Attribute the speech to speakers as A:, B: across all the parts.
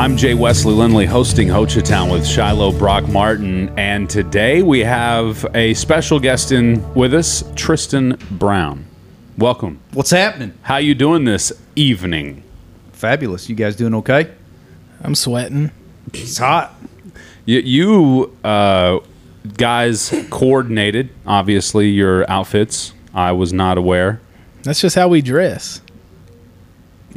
A: I'm Jay Wesley Lindley hosting Hochatown with Shiloh Brock Martin, and today we have a special guest in with us, Tristan Brown. Welcome.
B: What's happening?
A: How you doing this evening?
B: Fabulous. You guys doing okay?
C: I'm sweating.
B: It's hot.
A: You, you uh, guys coordinated, obviously, your outfits. I was not aware.
C: That's just how we dress.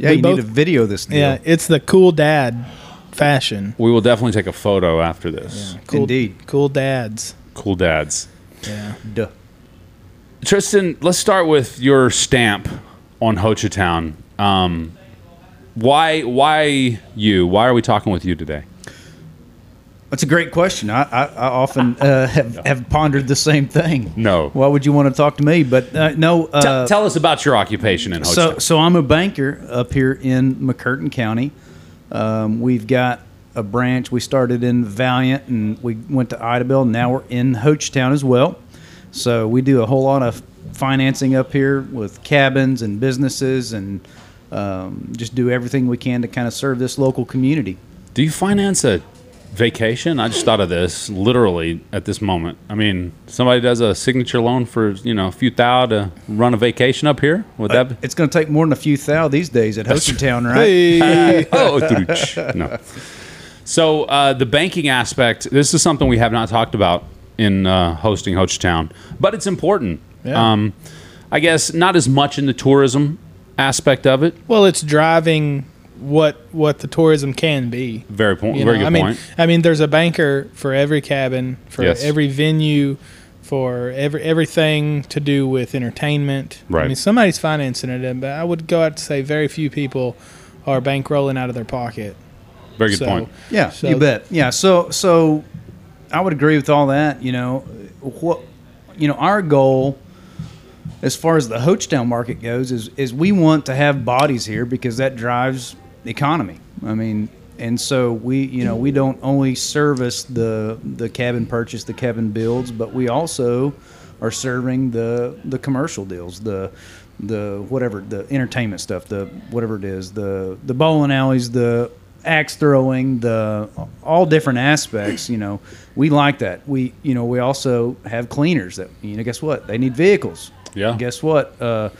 B: Yeah,
C: We
B: you
C: both-
B: need to video this deal.
C: Yeah, it's the cool dad fashion.
A: We will definitely take a photo after this.
C: Cool,
B: Indeed.
C: Cool dads.
A: Cool dads.
C: Yeah.
B: Duh.
A: Tristan, let's start with your stamp on Hochatown. Um, why, why you? Why are we talking with you today?
B: That's a great question. I, I, I often uh, have, have pondered the same thing.
A: No.
B: Why would you want to talk to me? But uh, no.
A: T-
B: Uh,
A: tell us about your occupation in Ho Chi
B: so, so I'm a banker up here in McCurtain County. Um, we've got a branch. We started in Valiant, and we went to Idabel. Now we're in Hochatown as well. So we do a whole lot of financing up here with cabins and businesses, and um, just do everything we can to kind of serve this local community.
A: Do you finance a vacation? I just thought of this literally at this moment. I mean, somebody does a signature loan for you know a few thou to run a vacation up here. Would that? Be?
B: It's going to take more than a few thou these days at Hochatown, right?
C: Hey.
A: oh, no. So uh, the banking aspect. This is something we have not talked about in uh, hosting Hochatown, but it's important.
C: Yeah.
A: Um, I guess not as much in the tourism aspect of it.
C: well, it's driving what what the tourism can be.
A: Very point.
C: You
A: Very
C: know,
A: good
C: I mean,
A: point.
C: I mean, there's a banker for every cabin, for
A: Yes.
C: every venue, for every everything to do with entertainment.
A: Right.
C: I mean, somebody's financing it, but I would go out to say very few people are bankrolling out of their pocket.
A: Very good
C: so-
A: point.
B: Yeah,
C: So-
B: you bet. Yeah, so so I would agree with all that. You know, what you know, our goal as far as the Hochatown market goes is is we want to have bodies here because that drives the economy. I mean, and so we you know we don't only service the the cabin purchase, the cabin builds, but we also are serving the the commercial deals, the the whatever the entertainment stuff, the whatever it is, the the bowling alleys, the axe throwing, the all different aspects. You know, we like that. We you know we also have cleaners that you know. Guess what? They need vehicles.
A: Yeah.
B: Guess what? Uh,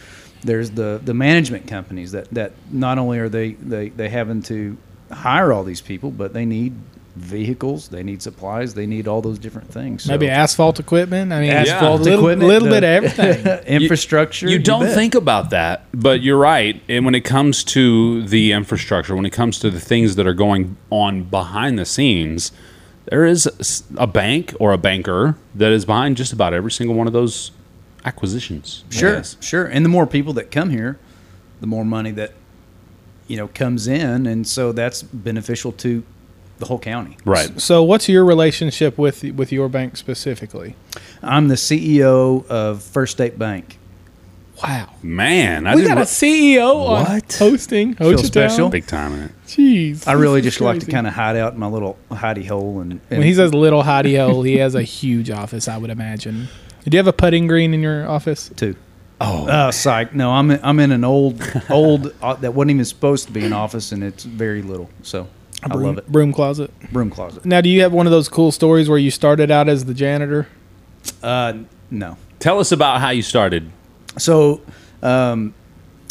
B: there's the the management companies that that not only are they they they having to hire all these people, but they need vehicles, they need supplies, they need all those different things. So-
C: Maybe asphalt equipment. I mean,
B: asphalt
C: a little,
B: equipment,
C: little
B: the-
C: bit of everything.
B: infrastructure.
A: You don't
B: bet.
A: think about that, but you're right. And when it comes to the infrastructure, when it comes to the things that are going on behind the scenes, there is a bank or a banker that is behind just about every single one of those acquisitions.
B: Sure, sure. And the more people that come here, the more money that you know comes in, and so that's beneficial to the whole county.
A: Right.
C: So, what's your relationship with with your bank specifically?
B: I'm the CEO of First State Bank.
C: Wow,
A: Man, I
C: we
A: didn't
C: got a CEO on
A: What?
C: hosting.
B: Feel special?
A: big time in it.
C: Jeez,
B: I really
C: this is
B: just like to kind of hide out in my little hidey hole, and, and
C: When he says little hidey hole, he has a huge office. I would imagine. Do you have a putting green in your office?
B: two.
A: Oh,
B: Oh, psych! No, I'm in, I'm in an old old uh, that wasn't even supposed to be an office, and it's very little. So I
C: broom,
B: love it.
C: Broom closet.
B: Broom closet.
C: Now, do you have one of those cool stories where you started out as the janitor?
B: Uh, no.
A: tell us about how you started.
B: So, um,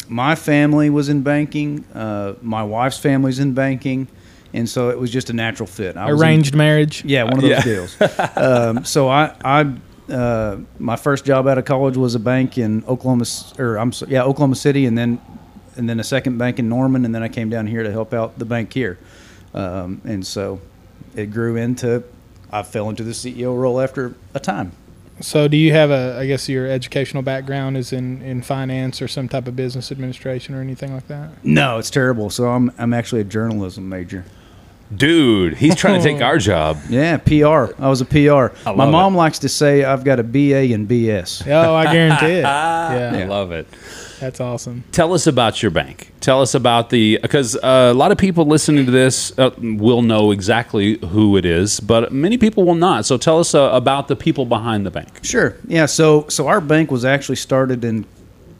B: my family was in banking. Uh, my wife's family's in banking, and so it was just a natural fit. I was in-
C: Arranged marriage.
B: yeah, one of those
A: Yeah.
B: deals. um, so I, I, uh, my first job out of college was a bank in Oklahoma, or I'm yeah, Oklahoma City, and then, and then a second bank in Norman, and then I came down here to help out the bank here, um, and so it grew into. I fell into the CEO role after a time.
C: So, do you have a? I guess your educational background is in in finance or some type of business administration or anything like that.
B: No, it's terrible. So I'm I'm actually a journalism major.
A: Dude, he's trying to take our job.
B: Yeah, PR. I was a PR. My
A: love
B: mom likes to say I've got a BA and BS.
C: Oh, I guarantee it. Yeah,
A: I love it.
C: that's awesome.
A: Tell us about your bank. Tell us about the because uh, a lot of people listening to this uh, will know exactly who it is, but many people will not. So tell us uh, about the people behind the bank.
B: Sure. Yeah. So so our bank was actually started in,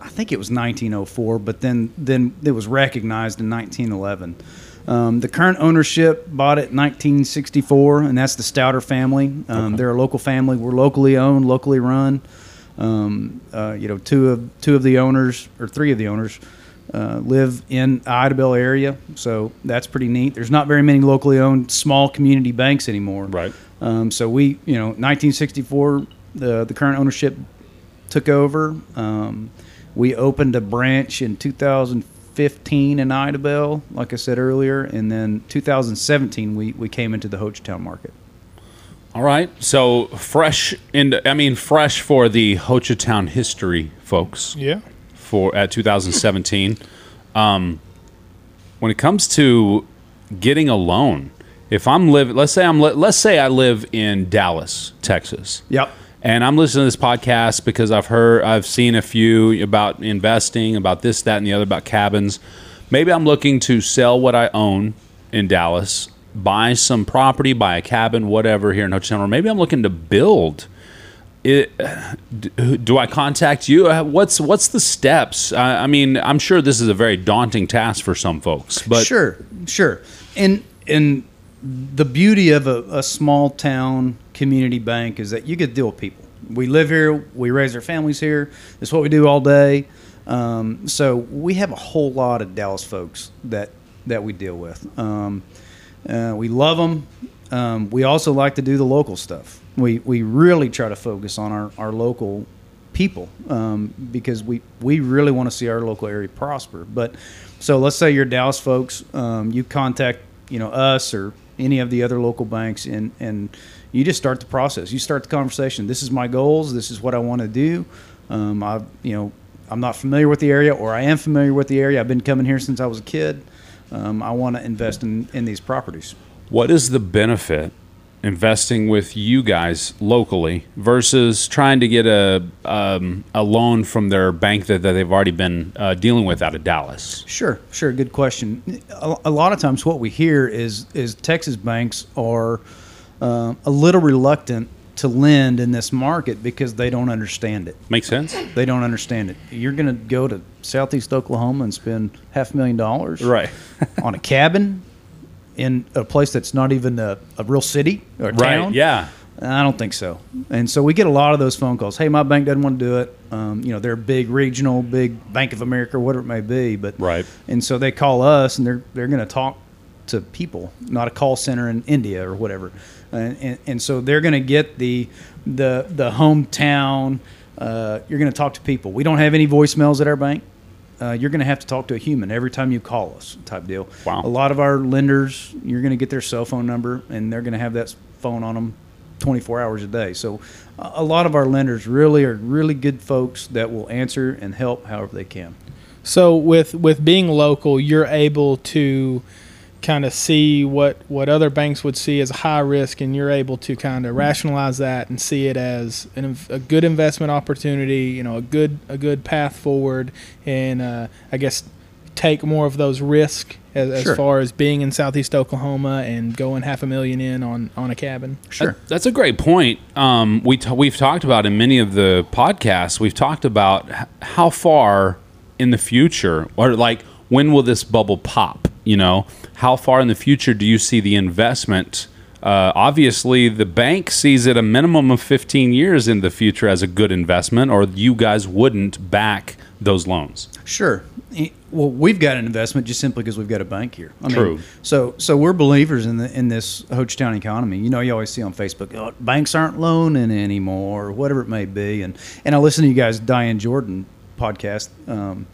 B: I think it was 1904, but then then it was recognized in 1911. Um, the current ownership bought it in 1964, and that's the Stouter family. Um, They're a local family. We're locally owned, locally run. Um, uh, you know, two of two of the owners or three of the owners uh, live in the Idabel area, so that's pretty neat. There's not very many locally owned small community banks anymore.
A: Right.
B: Um, so we, you know, 1964, the the current ownership took over. Um, we opened a branch in 2015 in Idabel, like I said earlier, and then 2017 we, we came into the Hochatown market.
A: All right. So fresh in I mean fresh for the Hochatown history folks.
C: Yeah.
A: for at 2017. um, when it comes to getting a loan, if I'm living, let's say I'm li- let's say I live in Dallas, Texas.
B: Yep.
A: And I'm listening to this podcast because I've heard, I've seen a few about investing, about this, that, and the other, about cabins. Maybe I'm looking to sell what I own in Dallas, buy some property, buy a cabin, whatever here in Hochatown, or maybe I'm looking to build it, do, do I contact you? Uh, What's what's the steps? I, I mean, I'm sure this is a very daunting task for some folks, but
B: sure, sure. And and the beauty of a, a small town community bank is that you get to deal with people. We live here, we raise our families here. It's what we do all day. Um, so we have a whole lot of Dallas folks that that we deal with. Um, uh, we love them. Um, we also like to do the local stuff. We we really try to focus on our, our local people um, because we, we really want to see our local area prosper. But so let's say you're Dallas folks, um, you contact you know us or any of the other local banks, and and you just start the process. You start the conversation. This is my goals. This is what I want to do. Um, I you know I'm not familiar with the area, or I am familiar with the area. I've been coming here since I was a kid. Um, I want to invest in, in these properties.
A: what is the benefit investing with you guys locally versus trying to get a um, a loan from their bank that, that they've already been uh, dealing with out of Dallas?
B: Sure, sure. Good question. A, a lot of times, what we hear is is Texas banks are uh, a little reluctant to lend in this market because they don't understand it.
A: Make sense?
B: They don't understand it. You're going to go to Southeast Oklahoma and spend half a million dollars
A: Right.
B: on a cabin in a place that's not even a, a real city or
A: Right.
B: town.
A: Yeah.
B: I don't think so. And so we get a lot of those phone calls. Hey, my bank doesn't want to do it. Um, you know, they're big regional, big Bank of America, whatever it may be. But
A: Right.
B: And so they call us, and they're they're going to talk to people, not a call center in India or whatever. And and, and so they're going to get the the the hometown. Uh, you're going to talk to people. We don't have any voicemails at our bank. Uh, you're going to have to talk to a human every time you call us, type deal.
A: Wow.
B: A lot of our lenders, you're going to get their cell phone number, and they're going to have that phone on them 24 hours a day. So, a a lot of our lenders really are really good folks that will answer and help however they can.
C: So with with being local, you're able to kind of see what what other banks would see as high risk, and you're able to kind of rationalize that and see it as an, a good investment opportunity. You know, a good a good path forward, and uh, I guess take more of those risks as, as
B: Sure.
C: far as being in Southeast Oklahoma and going half a million in on on a cabin.
B: Sure.
A: That- that's a great point. Um, we t- we've talked about in many of the podcasts. We've talked about h- how far in the future, or like when will this bubble pop? You know, how far in the future do you see the investment? Uh, obviously, the bank sees it a minimum of 15 years in the future as a good investment, or you guys wouldn't back those loans.
B: Sure. Well, we've got an investment just simply because we've got a bank here. I
A: True.
B: Mean, so, so we're believers in the in this Hochatown economy. You know, you always see on Facebook, oh, banks aren't loaning anymore, or whatever it may be. And and I listen to you guys, Diane Jordan podcast, um,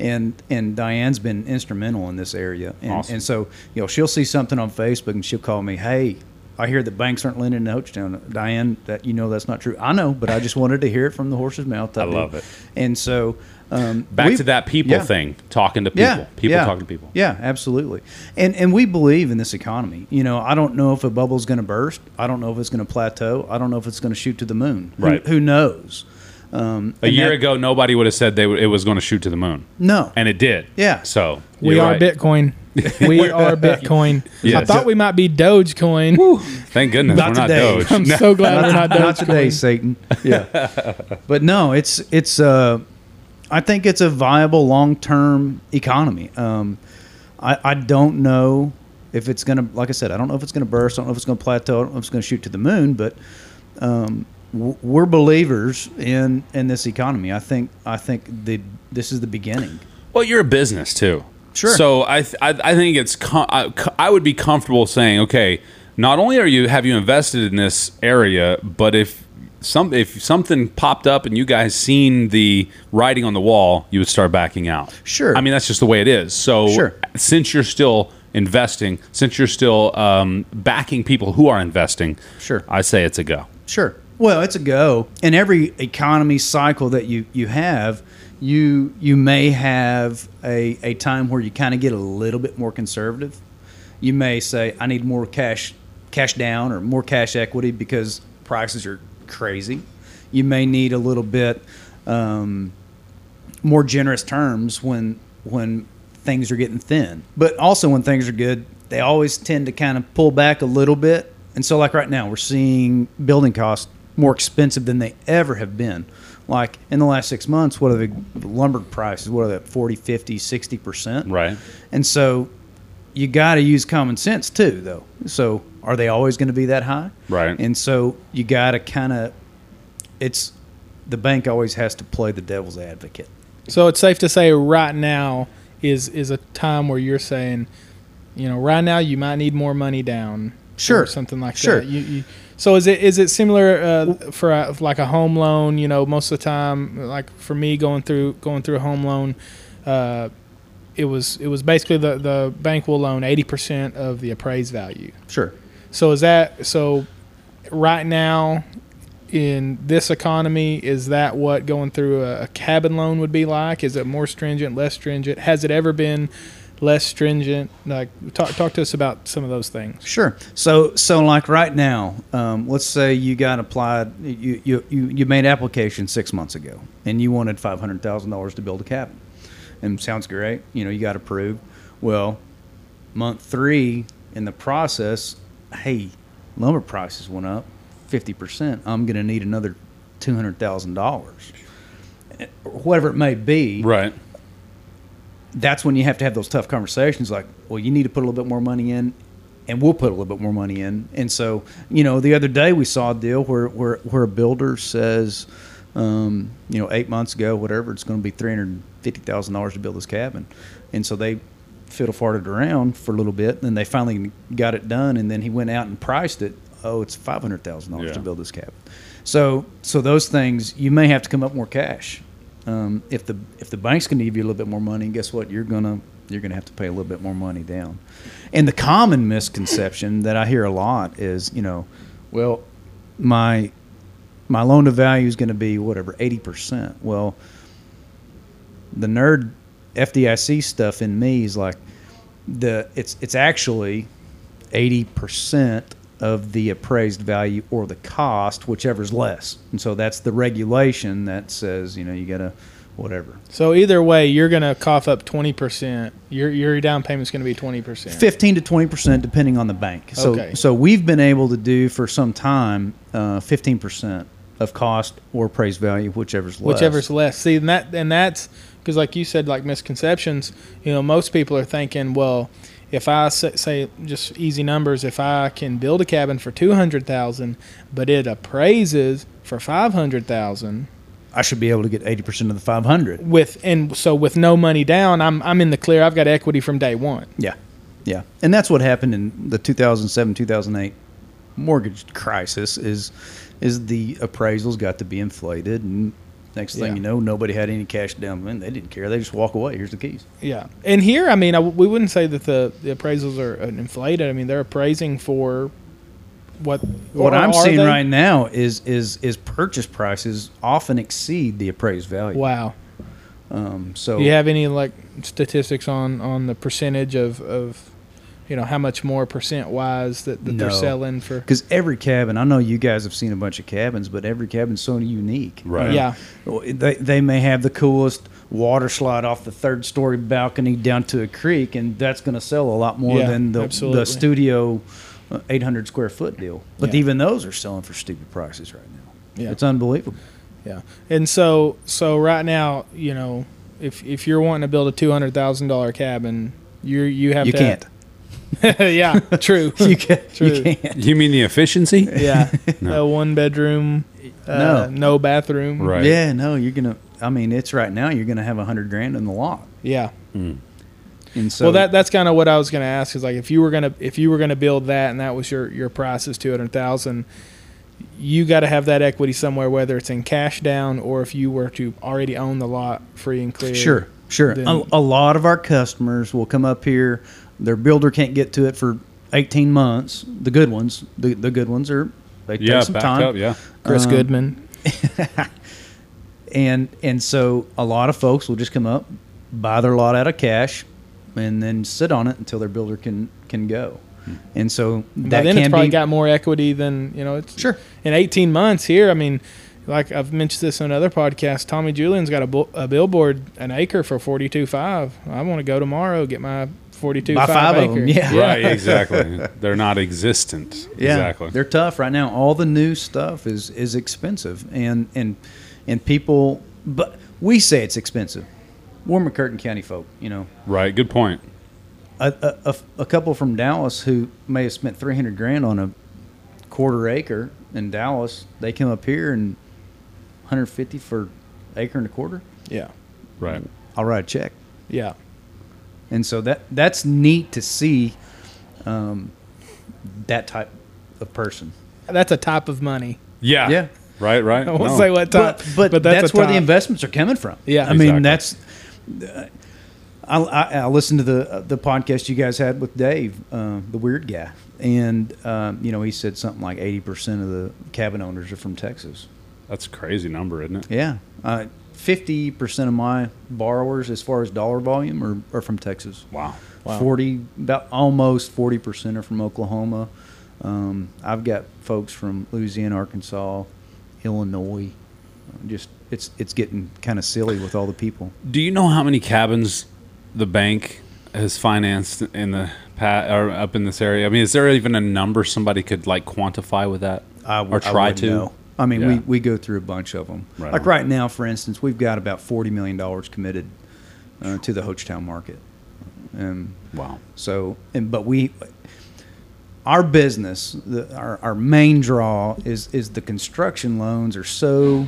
B: and and Diane's been instrumental in this area. And,
A: Awesome.
B: and so, you know, she'll see something on Facebook and she'll call me, hey. I hear that banks aren't lending in Hochatown. Diane, that you know that's not true. I know, but I just wanted to hear it from the horse's mouth.
A: I
B: did.
A: love it.
B: And so um,
A: Back to that people
B: yeah.
A: thing, talking to people,
B: Yeah,
A: people
B: yeah.
A: talking to people.
B: Yeah, absolutely. And and we believe in this economy. You know, I don't know if a bubble's going to burst. I don't know if it's going to plateau. I don't know if it's going to shoot to the moon. Who-
A: Right.
B: Who, knows? Um,
A: A year
B: that-
A: ago, nobody would have said they, w- it was going to shoot to the moon,
B: No.
A: and it did.
B: Yeah.
A: So
C: We
A: you're right.
C: Bitcoin. We are Bitcoin. I thought we might be Dogecoin.
A: Thank goodness
B: Not
A: we're not
B: today.
A: Doge.
C: I'm so glad we're not Dogecoin.
B: not today, Satan. Yeah, but no, it's it's. Uh, I think it's a viable long term economy. Um, I I don't know if it's gonna, like I said, I don't know if it's gonna burst. I don't know if it's gonna plateau. I don't know if it's gonna shoot to the moon. But um, w- we're believers in in this economy. I think I think the this is the beginning.
A: Well, you're a business too.
B: Sure.
A: So I th- I, I think it's com- I, I would be comfortable saying, okay, not only are you have you invested in this area, but if some if something popped up and you guys seen the writing on the wall, you would start backing out.
B: Sure.
A: I mean that's just the way it is. So
B: Sure.
A: since you're still investing, since you're still um, backing people who are investing,
B: Sure.
A: I say it's a go.
B: Sure. Well, it's a go. In every economy cycle that you, you have, you you may have a, a time where you kind of get a little bit more conservative. You may say, I need more cash cash down or more cash equity because prices are crazy. You may need a little bit um, more generous terms when when things are getting thin. But also when things are good, they always tend to kind of pull back a little bit. And so like right now, we're seeing building costs more expensive than they ever have been. Like in the last 6 months, what are the lumber prices? What are they? 40, 50, 60%?
A: Right.
B: And so you got to use common sense too, though. So are they always going to be that high?
A: Right.
B: And so you got to kind of, it's the bank always has to play the devil's advocate.
C: So it's safe to say right now is is a time where you're saying, you know, right now you might need more money down,
B: Sure.
C: something like
B: Sure.
C: that. You, you, so is it is it similar uh, for a, like a home loan? You know, most of the time, like for me going through going through a home loan, uh, it was it was basically the the bank will loan eighty percent of the appraised value.
B: Sure.
C: So is that so? Right now, in this economy, is that what going through a, a cabin loan would be like? Is it more stringent, less stringent? Has it ever been less stringent? Like, talk talk to us about some of those things.
B: Sure. So, so like right now, um, let's say you got applied, you, you, you, you made application six months ago, and you wanted five hundred thousand dollars to build a cabin, and sounds great. You know, you got approved. Well, month three in the process, hey, lumber prices went up fifty percent. I'm going to need another two hundred thousand dollars, whatever it may be
A: Right.
B: That's when you have to have those tough conversations like well you need to put a little bit more money in and we'll put a little bit more money in. And so you know the other day we saw a deal where where, where a builder says um, you know eight months ago whatever it's going to be $350000 to build this cabin. And so they fiddle farted around for a little bit and then they finally got it done and then he went out and priced it oh it's $500000
A: Yeah.
B: to build this cabin. So so those things you may have to come up more cash um, if the if the bank's going to give you a little bit more money, guess what? You're gonna you're gonna have to pay a little bit more money down. And the common misconception that I hear a lot is, you know, well, my my loan to value is going to be whatever eighty percent. Well, the nerd FDIC stuff in me is like the it's it's actually eighty percent of the appraised value or the cost, whichever's less. And so that's the regulation that says, you know, you got to whatever.
C: So either way, you're gonna cough up twenty percent. Your your down payment's gonna be twenty percent.
B: 15 to 20 percent depending on the bank. So
C: Okay.
B: so we've been able to do for some time uh, 15 percent of cost or appraised value, whichever's less.
C: whichever's less. See, and that and that's because, like you said, like misconceptions. You know, most people are thinking, well, if I say, say just easy numbers, if I can build a cabin for two hundred thousand, but it appraises for five hundred thousand
B: I should be able to get 80 percent of the 500.
C: with and so with no money down, I'm I'm in the clear. I've got equity from day one.
B: Yeah, yeah, and that's what happened in the 2007 2008 mortgage crisis. Is is the appraisals got to be inflated, and next thing
C: Yeah.
B: you know, nobody had any cash down. And they didn't care. They just walk away. Here's the keys.
C: Yeah, and here, I mean, I, we wouldn't say that the, the appraisals are uh, inflated. I mean, they're appraising for what
B: What I'm seeing
C: they?
B: right now is is is purchase prices often exceed the appraised value.
C: Wow.
B: Um, so
C: Do you have any like statistics on on the percentage of of you know how much more percent wise that, that they're selling for?
B: because every cabin, I know you guys have seen a bunch of cabins, but every cabin's so unique.
A: Right.
C: Yeah.
B: They, they may have the coolest water slide off the third story balcony down to a creek, and that's going to sell a lot more
C: Yeah,
B: than the,
C: absolutely.
B: the studio uh, 800 square foot deal. But
C: Yeah.
B: even those are selling for stupid prices right now.
C: Yeah.
B: It's unbelievable.
C: Yeah. And so so right now, you know, if if you're wanting to build a two hundred thousand dollar cabin, you you have
B: You
C: to
B: can't.
C: yeah, true.
B: You can't.
C: True.
B: You can't.
A: You mean the efficiency?
C: yeah.
A: No.
C: A one bedroom, uh,
B: No.
C: no bathroom.
A: Right.
B: Yeah, no, you're gonna. I mean, it's right now. You're gonna have a hundred grand in the lot,
C: Yeah.
B: and so
C: well, that that's kind of what I was going to ask. Is like if you were gonna if you were gonna build that and that was your your price is two hundred thousand, you got to have that equity somewhere, whether it's in cash down or if you were to already own the lot free and clear.
B: Sure, sure.
C: then-
B: A, a lot of our customers will come up here. Their builder can't get to it for 18 months. The good ones, the, the good ones are they
A: Yeah,
B: take some
A: back
B: time.
A: up. Yeah.
C: Chris
B: Um,
C: Goodman.
B: And and so a lot of folks will just come up, buy their lot out of cash, and then sit on it until their builder can can go. And so
C: By then
B: can
C: it's probably
B: be
C: got more equity than you know. It's
B: Sure.
C: in 18 months here. I mean, like I've mentioned this on another podcast. Tommy Julian's got a, bu- a billboard an acre for 42.5. I want to go tomorrow get my 42.5
B: Buy five of them, yeah.
A: Right. Exactly. They're not existent.
B: Yeah,
A: Exactly.
B: they're tough right now. All the new stuff is is expensive, and and and people, but we say it's expensive. We're McCurtain County folk, you know.
A: Right. Good point.
B: A, a, a, a couple from Dallas who may have spent three hundred grand on a quarter acre in Dallas, they come up here and one hundred fifty for acre and a quarter.
C: yeah,
A: Right.
B: I'll write a check,
C: yeah.
B: And so that that's neat to see. Um, that type of person.
C: That's a type of money.
A: Yeah.
B: Yeah.
A: Right. Right.
C: I won't
A: No.
C: say what type,
B: but, but, that's,
C: a
B: where the investments are coming from.
C: Yeah.
B: I mean that's. uh, I, I, I listened to the uh, the podcast you guys had with Dave, uh, the weird guy, and um, you know he said something like eighty percent of the cabin owners are from Texas.
A: That's a crazy number, isn't it?
B: Yeah, uh, fifty percent of my borrowers, as far as dollar volume, are, are from Texas.
A: Wow.
C: Wow.
B: Forty, about almost forty percent are from Oklahoma. Um, I've got folks from Louisiana, Arkansas, Illinois. Just it's it's getting kind of silly with all the people.
A: Do you know how many cabins the bank has financed in the pa- or up in this area? I mean, is there even a number somebody could like quantify with that
B: I
A: or
B: would- I
A: try to?
B: know. I mean, we,
A: Yeah.
B: we go through a bunch of them.
A: Right
B: like
A: on.
B: right now, for instance, we've got about forty million dollars committed uh, to the Hochatown market. Um,
A: Wow.
B: so, and, but we, our business, the, our, our main draw is is the construction loans are so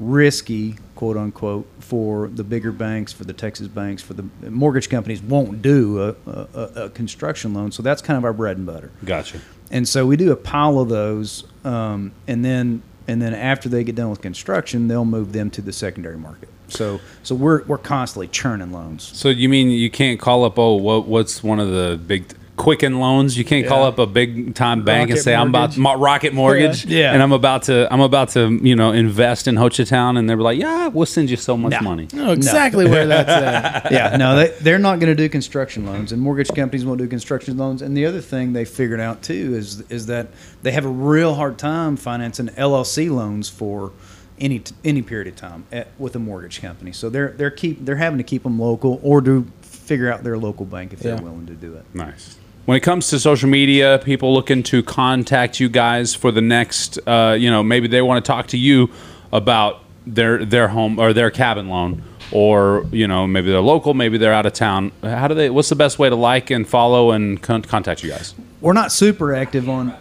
B: risky, quote unquote, for the bigger banks, for the Texas banks, for the mortgage companies won't do a, a, a- a construction loan. So that's kind of our bread and butter.
A: Gotcha.
B: And so we do a pile of those, um, and then and then after they get done with construction, they'll move them to the secondary market. So so we're we're constantly churning loans.
A: So you mean you can't call up? Oh, what what's one of the big Quicken loans? You can't call up a big time bank and
C: Rocket
A: say I'm about
C: Mortgage.
A: Rocket Mortgage,
B: Yeah.
A: and I'm about to I'm about to you know invest in Hochatown, and they're like, yeah, we'll send you so much
B: No.
A: money.
C: I know exactly where that's at.
B: yeah, no, they, they're not going to do construction loans, and mortgage companies won't do construction loans. And the other thing they figured out too is is that they have a real hard time financing LLC loans for any any period of time at, with a mortgage company. So they're they're keep they're having to keep them local or do figure out their local bank if they're willing to do it.
A: Nice. When it comes to social media, people looking to contact you guys for the next, uh, you know, maybe they want to talk to you about their their home or their cabin loan, or you know, maybe they're local, maybe they're out of town. How do they? What's the best way to like and follow and con- contact you guys?
B: We're not super active on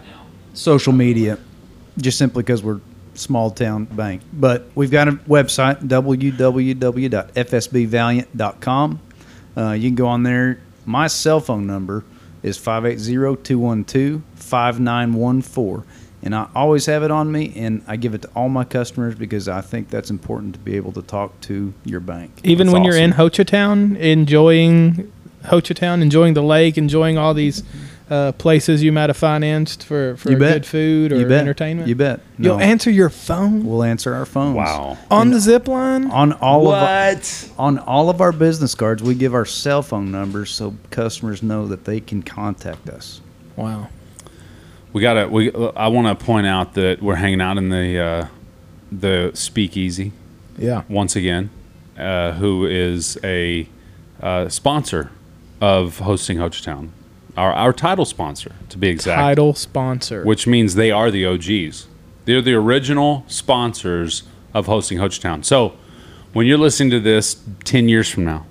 B: social media, just simply because we're small town bank. But we've got a website www.fsbvaliant.com. Uh, you can go on there. My cell phone number is 580-212-5914. And I always have it on me, and I give it to all my customers because I think that's important to be able to talk to your bank.
C: Even
A: That's
C: when you're in
A: awesome.
C: Hochatown, enjoying Hochatown, enjoying the lake, enjoying all these uh, places you might have financed for, for
B: You bet.
C: good food or
B: you bet.
C: entertainment?
B: You bet.
C: You'll answer your phone
B: We'll answer our phones.
A: Wow.
C: on the zip line?
B: On all of our,
A: What?
B: on all of our business cards, we give our cell phone numbers so customers know that they can contact us.
C: Wow.
A: We got to. We. I want to point out that we're hanging out in the uh, the Speakeasy
C: Yeah.
A: once again, uh, who is a uh, sponsor of hosting Hochatown, our our title sponsor to be exact.
C: Title sponsor.
A: which means they are the OGs. They're the original sponsors of hosting Hochatown. So when you're listening to this 10 years from now,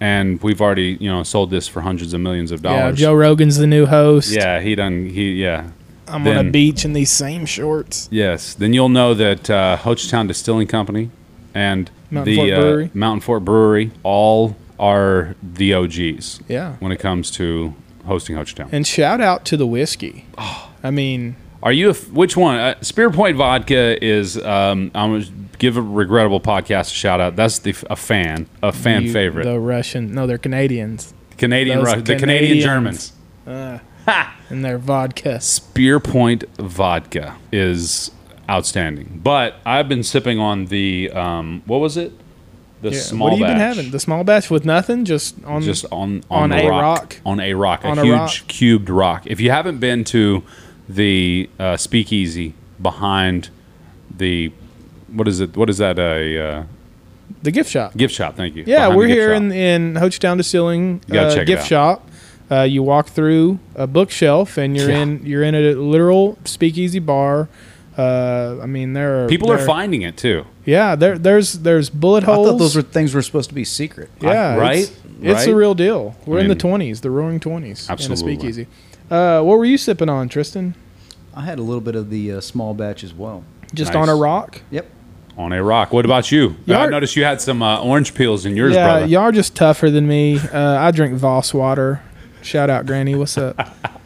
A: and we've already, you know, sold this for hundreds of millions of dollars. yeah.
C: Joe Rogan's the new host.
A: Yeah, he done, he, yeah.
C: I'm on a beach in these same shorts.
A: Yes. Then you'll know that uh, Hochatown Distilling Company and
C: Mountain
A: the
C: Fort
A: uh, Mountain Fork Brewery all are the OGs
C: Yeah.
A: when it comes to hosting Hochatown.
C: And shout out to the whiskey.
A: Oh.
C: I mean,
A: Are you a which one? Uh, Spear Point Vodka is. Um, I'm gonna give a regrettable podcast a shout out. That's the a fan, a fan
C: you-
A: favorite.
C: The Russian, no, they're Canadians.
A: Canadian, Ru- the Canadian. Germans.
C: And their vodka.
A: Spear Point Vodka is outstanding. But I've been sipping on the um, what was it? The
C: Yeah.
A: small
C: what have you
A: batch.
C: been having? The small batch with nothing, just on
A: just on
C: on
A: on,
C: a
A: the
C: rock?
A: on a rock, a
C: On a
A: huge
C: rock.
A: cubed rock. If you haven't been to the uh, Speakeasy behind the what is it? What is that? A uh,
C: the gift shop.
A: gift shop. Thank you.
C: Yeah,
A: Behind
C: we're here
A: shop.
C: in in Hochatown Distilling uh, gift shop. Uh, you walk through a bookshelf and you're
A: Yeah.
C: in you're in a literal speakeasy bar. Uh, I mean, there are
A: People are finding it too.
C: Yeah, there there's there's bullet holes.
B: I thought those were things were supposed to be secret.
C: yeah,
A: right?
C: It's, it's the
A: Right?
C: real deal. We're
A: I
C: in the twenties, the Roaring Twenties, in a speakeasy. Uh, what were you sipping on, Tristan?
B: I had a little bit of the uh, small batch as well.
C: Just
A: Nice.
C: on a rock?
B: Yep.
A: On a rock. What about you?
C: Y'all-
A: I noticed you had some uh, orange peels in yours,
C: yeah,
A: brother.
C: y'all are just tougher than me. Uh, I drink Voss water. Shout out, Granny. What's up?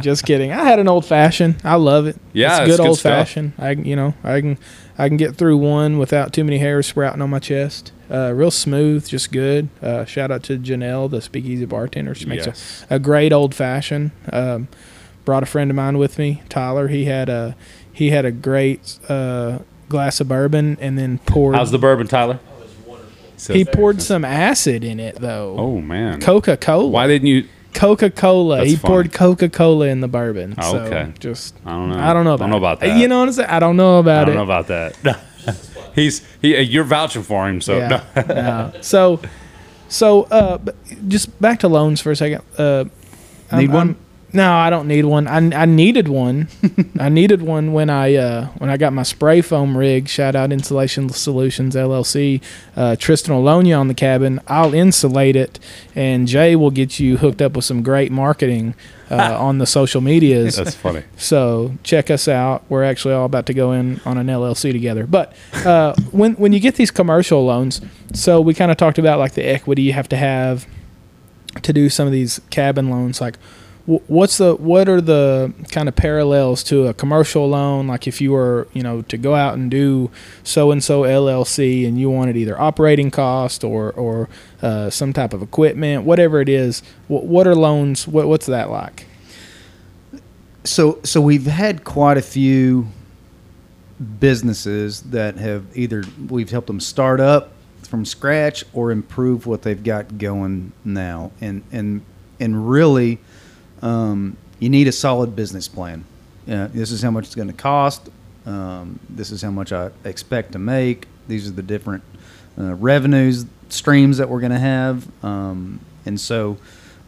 C: just kidding. I had an old fashioned. I love it.
A: Yeah,
C: it's good
A: good
C: old
A: stuff.
C: fashioned. I can- you know I can I can get through one without too many hairs sprouting on my chest. Uh, real smooth, just good. Uh, shout out to Janelle, the speakeasy bartender. She makes
A: Yes.
C: a, a great old fashioned. Um, brought a friend of mine with me, Tyler. He had a he had a great uh, glass of bourbon and then poured.
A: How's the bourbon, Tyler? So-
C: he poured some acid in it though.
A: Oh man.
C: Coca Cola.
A: Why didn't you?
C: Coca Cola. He
A: funny.
C: poured Coca Cola in the bourbon.
A: Oh,
C: so
A: okay.
C: Just
A: I don't know.
C: I don't know
A: I
C: about.
A: don't know about that.
C: You know what I'm saying? I don't know about it.
A: I don't
C: it.
A: know about that. He's he. You're vouching for him, so
C: yeah.
A: no.
C: no. So, so uh, just back to loans for a second. Uh, I'm-
B: Need one?
C: I'm- no, I don't need one. I, I needed one. I needed one when I uh, when I got my spray foam rig. Shout out Insulation Solutions LLC. Uh, Tristan will loan you on the cabin. I'll insulate it, and Jay will get you hooked up with some great marketing uh, on the social medias.
A: That's funny.
C: So check us out. We're actually all about to go in on an LLC together. But uh, when when you get these commercial loans, so we kind of talked about like the equity you have to have to do some of these cabin loans. Like, what's the what are the kind of parallels to a commercial loan? Like if you were you know to go out and do so and so LLC and you wanted either operating cost or or uh, some type of equipment, whatever it is. What, what are loans? What, what's that like?
B: So so we've had quite a few businesses that have either we've helped them start up from scratch or improve what they've got going now, and and and really, um, you need a solid business plan. Uh, this is how much it's going to cost. Um, this is how much I expect to make. These are the different uh, revenues streams that we're going to have, um, and so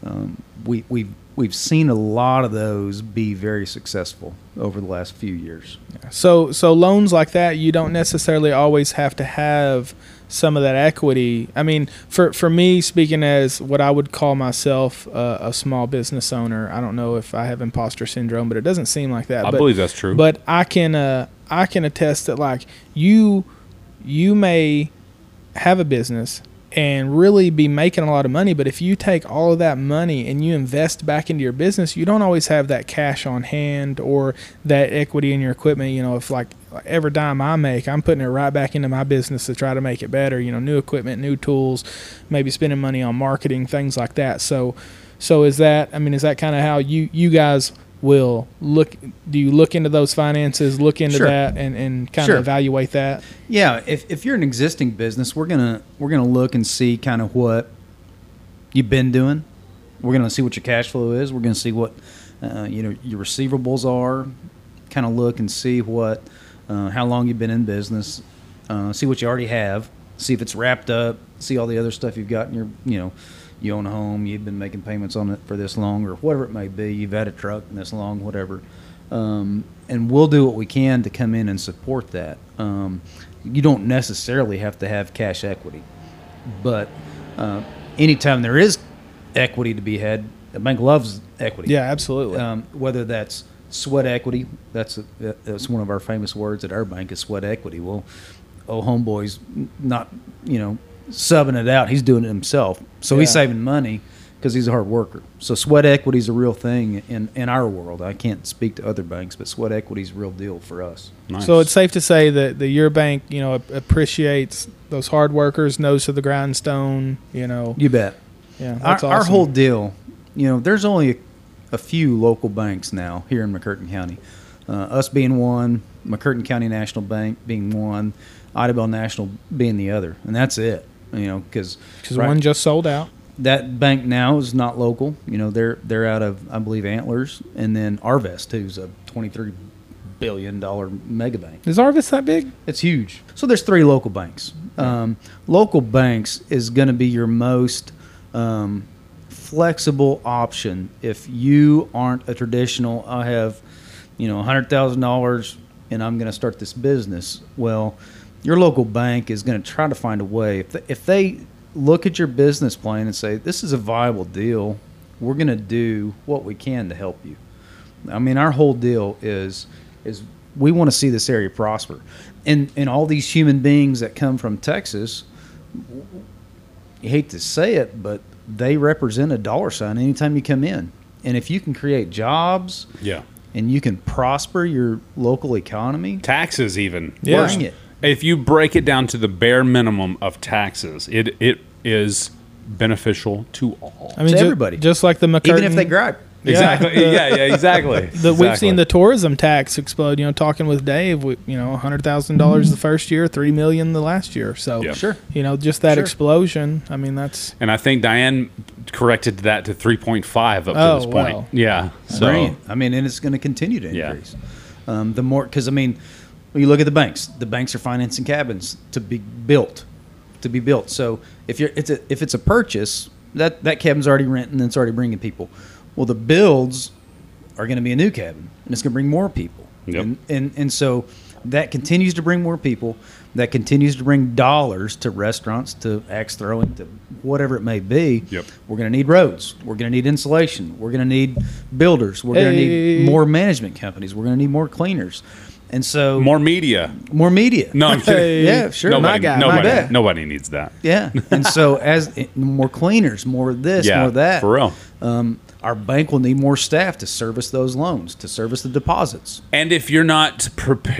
B: um, we we've we've seen a lot of those be very successful over the last few years.
C: So so loans like that, you don't necessarily always have to have some of that equity. I mean, for for me, speaking as what I would call myself uh, a small business owner, I don't know if I have imposter syndrome, but it doesn't seem like that.
A: I
C: but,
A: believe that's true.
C: But I can uh, I can attest that like you you may have a business and really be making a lot of money but if you take all of that money and you invest back into your business you don't always have that cash on hand or that equity in your equipment you know if like every dime i make i'm putting it right back into my business to try to make it better you know new equipment new tools maybe spending money on marketing things like that so So is that? I mean, is that kind of how you you guys will look? Do you look into those finances, look into
B: Sure.
C: that, and and kind
B: Sure.
C: of evaluate that?
B: Yeah, if, if you're an existing business, we're gonna we're gonna look and see kind of what you've been doing. We're gonna see what your cash flow is. We're gonna see what uh, you know your receivables are. Kind of look and see what uh, how long you've been in business. Uh, see what you already have. See if it's wrapped up. See all the other stuff you've got in your you know you own a home. You've been making payments on it for this long or whatever it may be. You've had a truck this long, whatever. Um, and we'll do what we can to come in and support that. Um, you don't necessarily have to have cash equity, but uh, anytime there is equity to be had, the bank loves equity.
C: Yeah, absolutely.
B: Um, whether that's sweat equity, that's a, that's one of our famous words at our bank is sweat equity. Well, oh homeboy's not you know subbing it out; he's doing it himself, so he's saving money because he's a hard worker. So sweat equity is a real thing in in our world. I can't speak to other banks, but sweat equity is a real deal for us.
A: Nice.
C: So it's safe to say that the your bank, you know, appreciates those hard workers, nose to the grindstone. You know,
B: You bet.
C: yeah,
B: Our,
C: that's
B: our
C: awesome.
B: whole deal, you know, there's only a, a few local banks now here in McCurtain County. Uh, us being one, McCurtain County National Bank being one, Idabel National being the other, and that's it. You know, because
C: because one just sold out.
B: that bank now is not local. You know, they're they're out of I believe Antlers, and then Arvest, who's a 23 billion dollar mega bank.
C: Is Arvest that big?
B: It's huge. So there's three local banks. Um, local banks is going to be your most um, flexible option if you aren't a traditional. I have, you know, hundred thousand dollars and I'm going to start this business. Well, your local bank is going to try to find a way. If they, if they look at your business plan and say this is a viable deal, we're going to do what we can to help you. I mean, our whole deal is is we want to see this area prosper, and and all these human beings that come from Texas. You hate to say it, but they represent a dollar sign anytime you come in, and if you can create jobs
A: yeah.
B: and you can prosper your local economy,
A: Taxes even.
C: Yeah.
B: bring it.
A: If you break it down to the bare minimum of taxes, it it is beneficial to all.
C: I mean,
B: To
C: ju-
B: everybody.
C: just like the McCartney.
B: even if they gripe.
A: exactly. yeah, yeah, exactly.
C: The, We've seen the tourism tax explode. You know, talking with Dave, we, you know, hundred thousand dollars the first year, three million the last year. So,
A: Yeah.
B: Sure.
C: you know, just that
B: Sure.
C: explosion. I mean, that's
A: And I think Diane corrected that to 3.5 up to
C: Oh,
A: this point.
C: wow.
A: Yeah. So
B: Brilliant. I mean, and it's going to continue to
A: Yeah.
B: increase. Um, the more, because I mean, when you look at the banks, the banks are financing cabins to be built, to be built. So if you're, it's a, if it's a purchase, that that cabin's already renting and it's already bringing people. Well, the builds are going to be a new cabin, and it's going to bring more people.
A: Yep.
B: And, and and so that continues to bring more people. That continues to bring dollars to restaurants, to axe throwing, to whatever it may be.
A: Yep.
B: We're going to need roads. We're going to need insulation. We're going to need builders. We're going to
C: Hey.
B: need more management companies. We're going to need more cleaners. And so
A: more media.
B: more media.
A: No, I'm kidding.
B: Yeah, sure.
A: Nobody,
C: my guy, my
A: nobody, nobody needs that.
B: Yeah. And so as more cleaners, more this,
A: Yeah,
B: more that.
A: for real.
B: Um, our bank will need more staff to service those loans, to service the deposits.
A: And if you're not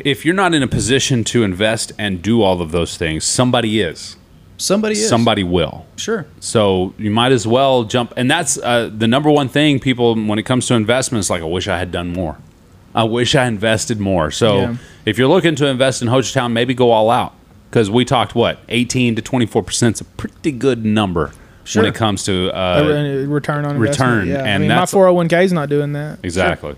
A: if you're not in a position to invest and do all of those things, somebody is.
B: Somebody is.
A: Somebody will.
B: Sure.
A: So you might as well jump. And that's uh, the number one thing people, when it comes to investments, like, I wish I had done more. I wish I invested more. So
C: Yeah.
A: if you're looking to invest in Hochatown, maybe go all out. Because we talked, what, 18 to 24% is a pretty good number
B: Sure.
A: when it comes to. Uh,
C: re- return on
A: return,
C: investment. Yeah. I
A: and
C: mean, my four hundred one k is not doing that.
A: exactly.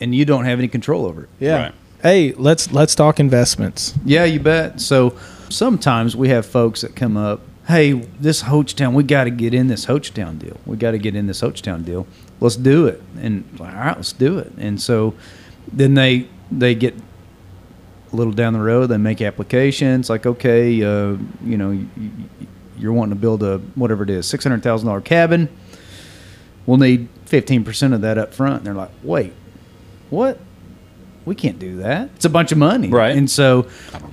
B: And you don't have any control over it.
C: Yeah.
A: Right.
C: Hey, let's let's talk investments.
B: Yeah, you bet. So sometimes we have folks that come up, hey, this Hochatown, we got to get in this Hochatown deal. We got to get in this Hochatown deal. Let's do it. And all right, let's do it. And so then they they get a little down the road. They make applications like, okay, uh, you know, you, you're wanting to build a whatever it is, six hundred thousand dollar cabin. We'll need fifteen percent of that up front. And they're like, wait, what? We can't do that. It's a bunch of money,
A: Right.
B: And so,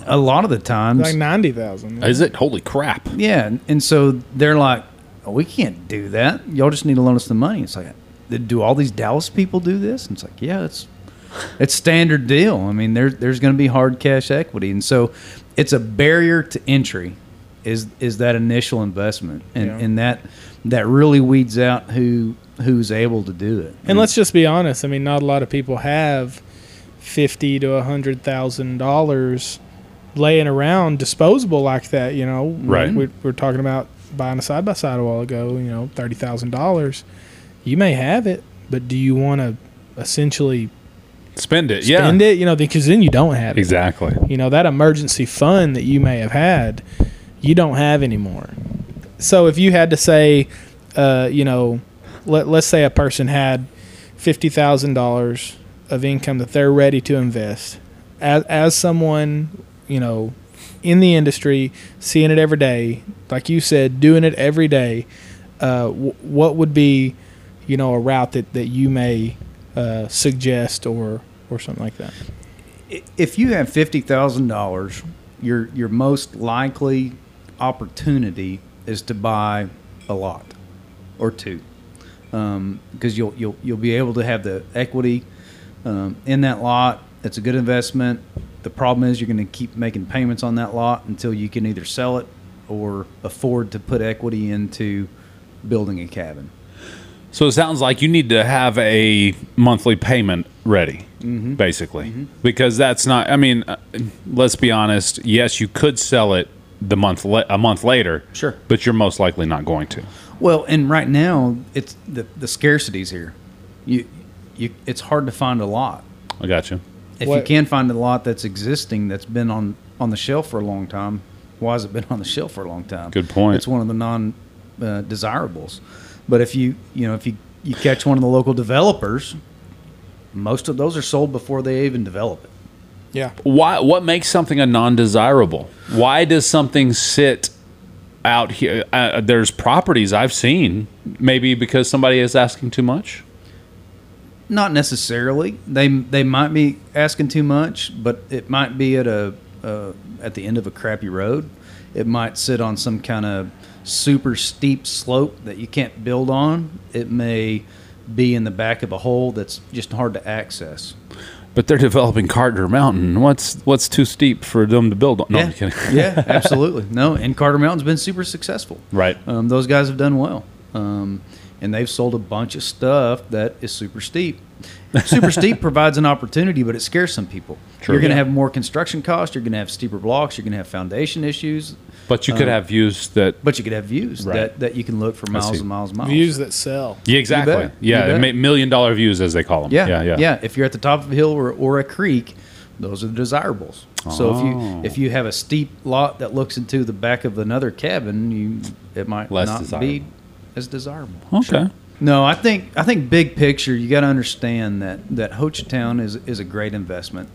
B: a lot of the times,
C: Like ninety thousand.
A: Is it? Holy crap.
B: yeah, and- and so they're like, oh, we can't do that. Y'all just need to loan us the money. It's like, do all these Dallas people do this? And it's like, yeah, it's it's standard deal. I mean, there's there's going to be hard cash equity, and so it's a barrier to entry. Is is that initial investment, and
C: Yeah.
B: and that that really weeds out who who's able to do it.
C: And let's just be honest. I mean, not a lot of people have fifty to a hundred thousand dollars laying around disposable like that. You know,
A: Right.
C: We, we're talking about buying a side by side a while ago. You know, thirty thousand dollars. You may have it, but do you want to essentially
A: Spend it.
C: spend it? You know, because then you don't have it.
A: Exactly.
C: You know, that emergency fund that you may have had, you don't have anymore. So if you had to say, uh, you know, let, let's say a person had $50,000 of income that they're ready to invest. As, as someone, you know, in the industry, seeing it every day, like you said, doing it every day, uh, w- what would be, you know, a route that, that you may uh, suggest or, or something like that?
B: if you have fifty thousand dollars, your your most likely opportunity is to buy a lot or two, because you'll you'll you'll be able to have the equity um, in that lot. It's a good investment. The problem is you're going to keep making payments on that lot until you can either sell it or afford to put equity into building a cabin.
A: So it sounds like you need to have a monthly payment ready, basically, because that's not. I mean, uh, let's be honest. Yes, you could sell it the month la- a month later,
B: Sure.
A: but you're most likely not going to.
B: Well, and right now it's the the scarcity's here. You you it's hard to find a lot.
A: I got you.
B: If you can find a lot that's existing that's been on on the shelf for a long time, why has it been on the shelf for a long time?
A: Good point.
B: It's one of the non uh, desirables. But if you you know if you you catch one of the local developers, most of those are sold before they even develop it.
C: Yeah.
A: Why? What makes something a non-desirable? Why does something sit out here? Uh, there's properties I've seen, maybe because somebody is asking too much.
B: Not necessarily. They they might be asking too much, but it might be at a uh, at the end of a crappy road. It might sit on some kind of super steep slope that you can't build on. It may be in the back of a hole that's just hard to access.
A: But they're developing Carter Mountain. What's what's too steep for them to build on? No,
B: yeah, yeah, absolutely. No, and Carter Mountain's been super successful.
A: Right.
B: Um, those guys have done well, um, and they've sold a bunch of stuff that is super steep. Super steep provides an opportunity, but it scares some people.
A: True.
B: You're going to
A: Yeah.
B: have more construction costs. You're going to have steeper blocks. You're going to have foundation issues.
A: But you could um, have views that.
B: But you could have views
A: Right.
B: that, that you can look for miles
A: see.
B: and miles and miles.
C: Views that sell.
A: Yeah, exactly.
B: bet.
A: Yeah,
B: You bet.
A: ma- million dollar views as they call them.
B: Yeah,
A: yeah, yeah.
B: If you're at the top of a hill or, or a creek, those are the desirables. So if
A: Oh.
B: you if you have a steep lot that looks into the back of another cabin, you it might
A: Less
B: not
A: desirable.
B: be as desirable.
A: Okay.
B: No, I think I think big picture, you got to understand that that Hochatown is is a great investment.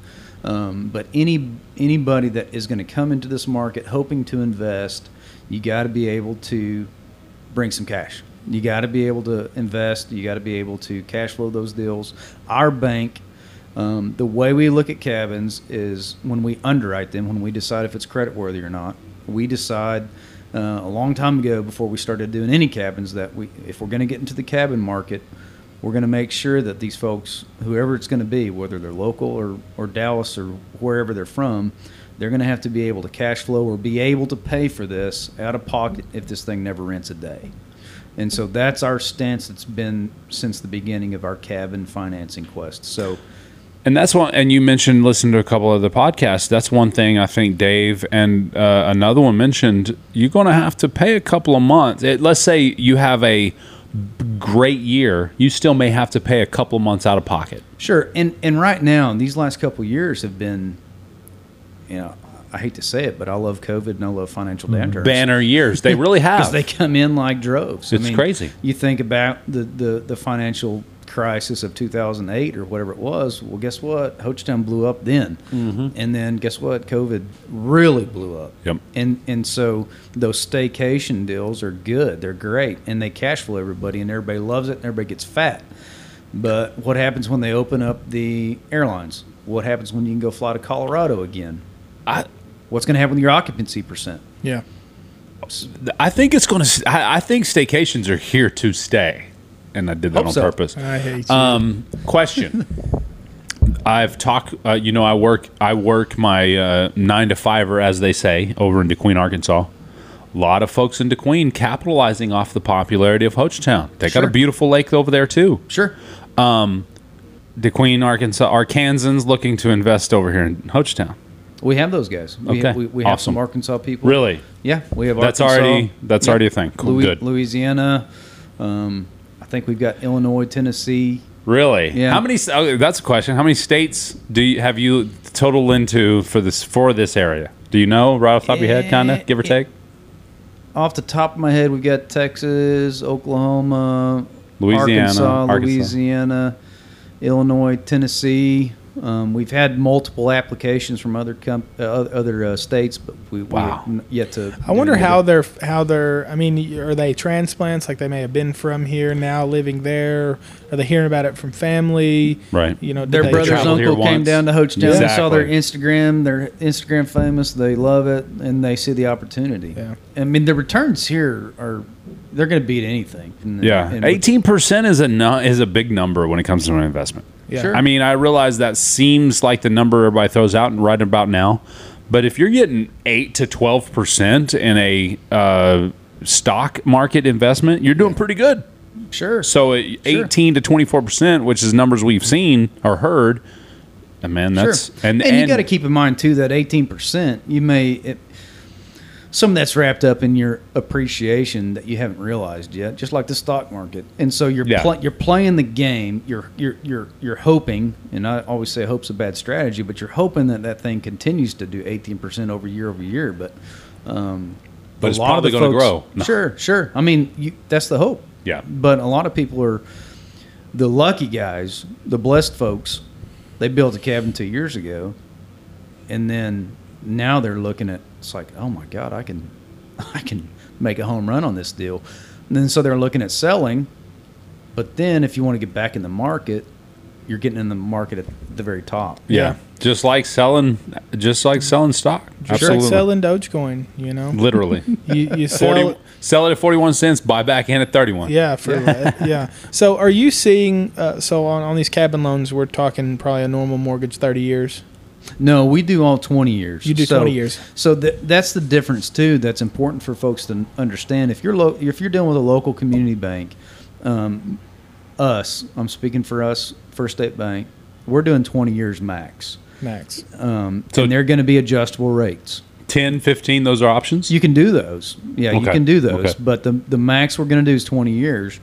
B: Um, but any anybody that is going to come into this market hoping to invest, you got to be able to bring some cash. You got to be able to invest. You got to be able to cash flow those deals. Our bank, um, the way we look at cabins is when we underwrite them, when we decide if it's credit worthy or not, we decide uh, a long time ago before we started doing any cabins that we, if we're going to get into the cabin market, we're going to make sure that these folks, whoever it's going to be, whether they're local or, or Dallas or wherever they're from, they're going to have to be able to cash flow or be able to pay for this out of pocket if this thing never rents a day. And so that's our stance that's been since the beginning of our cabin financing quest. So,
A: And that's one. And you mentioned listening to a couple of the podcasts. That's one thing I think Dave and uh, another one mentioned. You're going to have to pay a couple of months. It, let's say you have a great year, you still may have to pay a couple months out of pocket.
B: Sure, and and right now, these last couple years have been, you know, I hate to say it, but I love COVID and I love financial mm-hmm. downturns.
A: Banner years, they really have.
B: they come in like droves.
A: It's crazy.
B: You think about the, the, the financial crisis of 2008 or whatever it was. Well, guess what? Hochatown blew up then,
A: Mm-hmm.
B: and then guess what? COVID really blew up.
A: Yep.
B: And and so those staycation deals are good. They're great, and they cash flow everybody, and everybody loves it, and everybody gets fat. But what happens when they open up the airlines? What happens when you can go fly to Colorado again?
A: I,
B: What's going to happen with your occupancy percent?
C: Yeah.
A: I think it's going to. I, I think staycations are here to stay, and I did that
B: Hope
A: on
B: so.
A: purpose.
C: I hate you.
A: Um, question. I've talked. Uh, you know, I work. I work my uh, nine to fiver, as they say, over in DeQueen, Arkansas. A lot of folks in DeQueen capitalizing off the popularity of Hochatown. They got a beautiful lake over there too.
B: Sure.
A: DeQueen, Arkansas, Arkansans looking to invest over here in Hochatown.
B: We have those guys. We,
A: Okay.
B: we, we have
A: Awesome.
B: some Arkansas people.
A: Really?
B: Yeah, we have.
A: That's
B: Arkansas.
A: already- that's already a thing. Cool,
B: Louis-
A: good.
B: Louisiana. Um, think we've got Illinois, Tennessee.
A: Really?
B: Yeah.
A: How many? Oh, that's a question. How many states do you have you total into for this for this area? Do you know right off the top of your head, kind
B: Eh,
A: of give or
B: eh,
A: take?
B: Off the top of my head, we've got Texas, Oklahoma,
A: Louisiana,
B: Arkansas,
A: Arkansas.
B: Louisiana, Illinois, Tennessee. Um, we've had multiple applications from other com- uh, other uh, states, but we,
A: Wow.
B: we have yet to.
C: I wonder
B: get it.
C: how they're how they're. I mean, are they transplants? Like they may have been from here, now living there. Are they hearing about it from family?
A: Right.
C: You know,
B: Their brother's uncle came
A: once.
B: down to Hochatown. They saw their Instagram. They're Instagram famous. They love it, and they see the opportunity.
C: Yeah.
B: I mean, the returns here are they're going to beat anything. And-
A: Yeah, eighteen percent is a nu- is a big number when it comes to an investment.
C: Yeah.
B: Sure.
A: I mean, I realize that seems like the number everybody throws out and right about now, but if you're getting eight to twelve percent in a uh, stock market investment, you're doing pretty good.
B: Sure.
A: So eighteen to twenty four percent, which is numbers we've seen or heard, and man, that's
B: sure.
A: and
B: and, you got to keep in mind too that eighteen percent you may it, some of that's wrapped up in your appreciation that you haven't realized yet, just like the stock market. And so you're
A: Yeah.
B: pl- you're playing the game. You're you're you're you're hoping, and I always say hope's a bad strategy, but you're hoping that that thing continues to do eighteen percent over year over year. But um,
A: But
B: a
A: it's
B: lot of
A: probably
B: the
A: gonna grow. No.
B: Sure, sure. I mean, you, that's the hope.
A: Yeah.
B: But a lot of people are the lucky guys, the blessed folks. They built a cabin two years ago, and then now they're looking at it's like, oh my god, I can, I can make a home run on this deal. And then so they're looking at selling, but then if you want to get back in the market, you're getting in the market at the very top.
A: yeah, just like selling, just like selling stock.
C: Just like selling Dogecoin, you know.
A: literally.
C: You, you sell.
A: 40, sell it at 41 cents, buy back in at 31.
C: Yeah, for yeah. So, are you seeing? Uh, so on, on these cabin loans, we're talking probably a normal mortgage, thirty years.
B: No, we do all 20 years.
C: You do
B: So-
C: 20 years.
B: So th- that's the difference too. That's important for folks to understand. If you're lo- if you're dealing with a local community bank, um, us, I'm speaking for us, First State Bank, we're doing 20 years max,
C: Max.
B: um,
A: So-
B: and they're going to be adjustable rates.
A: 10, 15, those are options?
B: You can do those, yeah, you can do those.
A: Okay.
B: But the the max we're going to do is 20 years.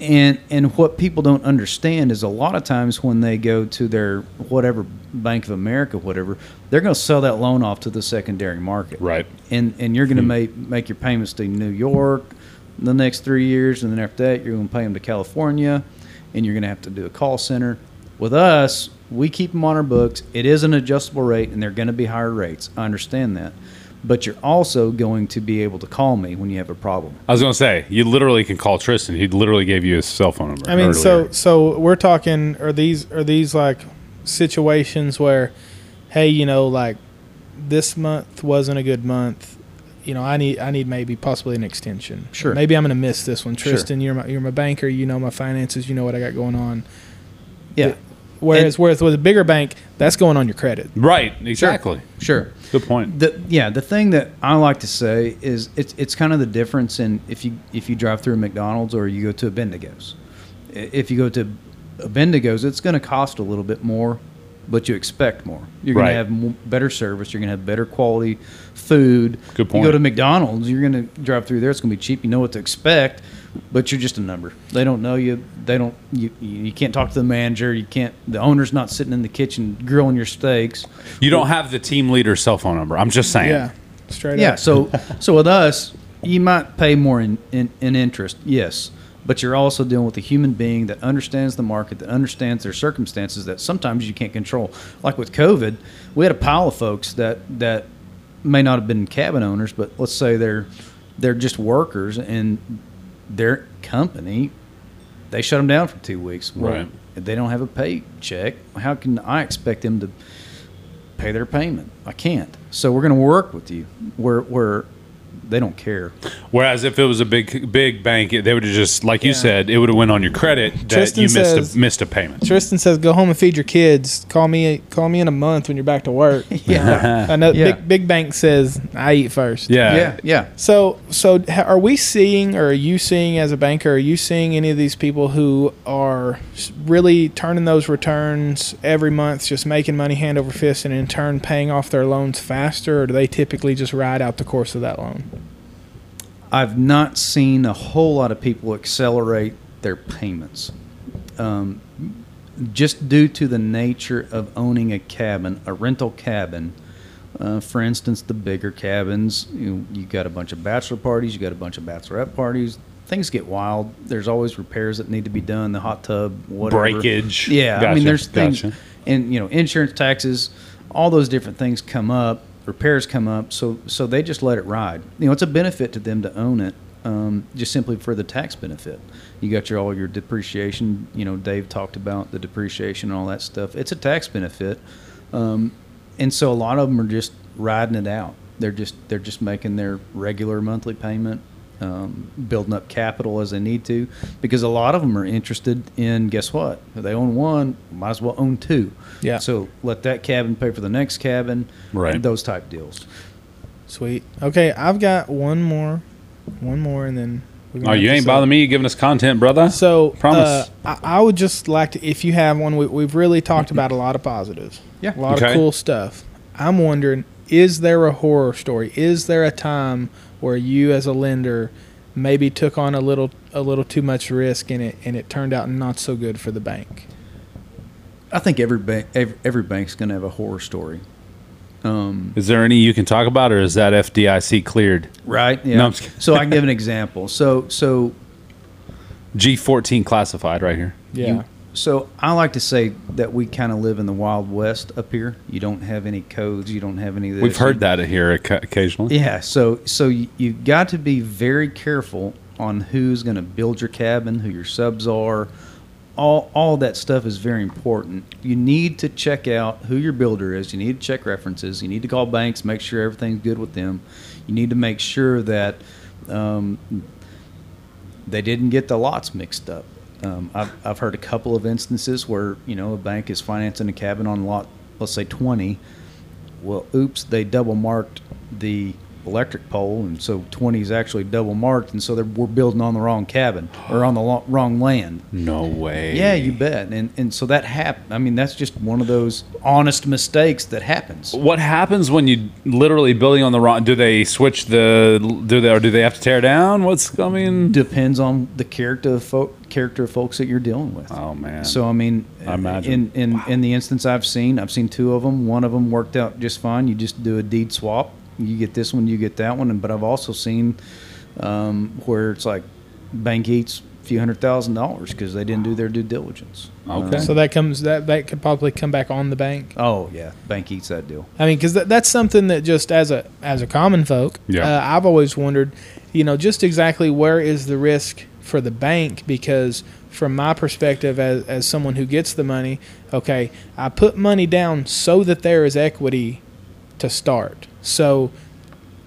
B: And and what people don't understand is a lot of times when they go to their whatever Bank of America, whatever, they're going to sell that loan off to the secondary market,
A: Right.
B: And and you're going to hmm. make make your payments to New York the next three years, and then after that you're going to pay them to California, and you're going to have to do a call center. With us, we keep them on our books. It is an adjustable rate, and they're going to be higher rates. I understand that, but you're also going to be able to call me when you have a problem.
A: I was going to say, you literally can call Tristan. He literally gave you his cell phone number.
C: I mean, so
A: earlier.
C: so we're talking. Are these are these like situations where, hey, you know, like this month wasn't a good month. You know, I need I need maybe possibly an extension.
B: Sure.
C: Maybe I'm going to miss this one.
B: Sure.
C: Tristan, you're my you're my banker. You know my finances. You know what I got going on.
B: Yeah,
C: Whereas, whereas with a bigger bank, that's going on your credit.
A: Right, exactly.
B: sure.
A: Good point.
B: The, yeah, the thing that I like to say is it's it's kind of the difference in if you if you drive through a McDonald's or you go to a Bendigo's. If you go to a Bendigo's, it's going to cost a little bit more, but you expect more. You're going
A: Right.
B: to have mo- better service. You're going to have better quality food.
A: Good
B: You
A: point.
B: go to McDonald's, you're going to drive through there. It's going to be cheap. You know what to expect, but you're just a number. They don't know you. They don't. You you can't talk to the manager. You can't. The owner's not sitting in the kitchen grilling your steaks.
A: You don't have the team leader's cell phone number. I'm just saying.
C: Yeah, straight
B: Yeah.
C: up. Yeah.
B: So so with us, you might pay more in, in, in interest, yes, but you're also dealing with a human being that understands the market, that understands their circumstances that sometimes you can't control. Like with COVID, we had a pile of folks that that may not have been cabin owners, but let's say they're they're just workers and their company they shut them down for two weeks. Well,
A: Right.
B: If they don't have a paycheck, how can I expect them to pay their payment? I can't. So we're going to work with you. Where where they don't care.
A: Whereas if it was a big big bank, they would have just like you
C: Yeah.
A: said, it would have went on your credit that
C: Tristan
A: you missed
C: says-
A: a, missed a payment.
C: Tristan says, "Go home and feed your kids. Call me. Call me in a month when you're back to work."
B: Yeah,
C: I know.
B: Yeah.
C: Big Big Bank says, "I eat first.
A: Yeah.
B: yeah, yeah.
C: So, so ha- are we seeing, or are you seeing as a banker, are you seeing any of these people who are s- really turning those returns every month, just making money hand over fist, and in turn paying off their loans faster, or do they typically just ride out the course of that loan?
B: I've not seen a whole lot of people accelerate their payments. Um, just due to the nature of owning a cabin, a rental cabin. Uh, for instance, the bigger cabins, you, you got a bunch of bachelor parties, you got a bunch of bachelorette parties. Things get wild. There's always repairs that need to be done. The hot tub, whatever.
A: Breakage.
B: Yeah, I mean, there's things,
A: gotcha.
B: and you know, insurance, taxes, all those different things come up. Repairs come up, so so they just let it ride. You know, it's a benefit to them to own it, um, just simply for the tax benefit. You got your all your depreciation. You know, Dave talked about the depreciation and all that stuff. It's a tax benefit, um, and so a lot of them are just riding it out. They're just they're just making their regular monthly payment, um, building up capital as they need to, because a lot of them are interested in guess what? If they own one, might as well own two.
C: Yeah.
B: So let that cabin pay for the next cabin.
A: Right.
B: Those type deals.
C: Sweet. Okay, I've got one more, one more, and then. we can
A: Oh, you ain't bothering me. You giving us content, brother.
C: So,
A: Promise.
C: uh, I, I would just like to, if you have one, we, we've really talked about a lot of positives.
B: Yeah.
C: A lot
A: Okay.
C: of cool stuff. I'm wondering, is there a horror story? Is there a time where you, as a lender, maybe took on a little a little too much risk and it and it turned out not so good for the bank?
B: I think every bank every, every bank's going to have a horror story. Um,
A: Is there any you can talk about, or is that FDIC cleared?
B: right? Yeah.
A: No, I'm
B: so I can give an example. So so
A: G14 classified right here.
C: Yeah.
B: You- so I like to say that we kind of live in the wild west up here. You don't have any codes. You don't have any. Of this.
A: We've heard that here occasionally.
B: Yeah. So so you, you got to be very careful on who's going to build your cabin, who your subs are. All all that stuff is very important. You need to check out who your builder is. You need to check references. You need to call banks, make sure everything's good with them. You need to make sure that um, they didn't get the lots mixed up. Um, I've, I've heard a couple of instances where you know a bank is financing a cabin on lot, let's say twenty. Well, oops, they double marked the electric pole, and so twenty is actually double marked, and so they're, we're building on the wrong cabin or on the lo- wrong land.
A: No way.
B: Yeah, you bet. And and so that happened. I mean, that's just one of those honest mistakes that happens.
A: What happens when you literally building on the wrong? Do they switch the? Do they or do they have to tear down? What's coming?
B: Depends on the character of folk, character of folks that you're dealing with.
A: Oh man.
B: So I mean,
A: I imagine.
B: in in in the instance I've seen, I've seen two of them. One of them worked out just fine. You just do a deed swap. You get this one, you get that one. And but I've also seen um, where it's like bank eats a few hundred thousand dollars because they didn't do their due diligence.
A: Okay.
C: So that comes that that could probably come back on the bank.
B: Oh yeah, bank eats that deal.
C: I mean, because that, that's something that just as a as a common folk,
A: Yeah.
C: uh, I've always wondered, you know, just exactly where is the risk for the bank? Because from my perspective, as as someone who gets the money, okay, I put money down so that there is equity to start. So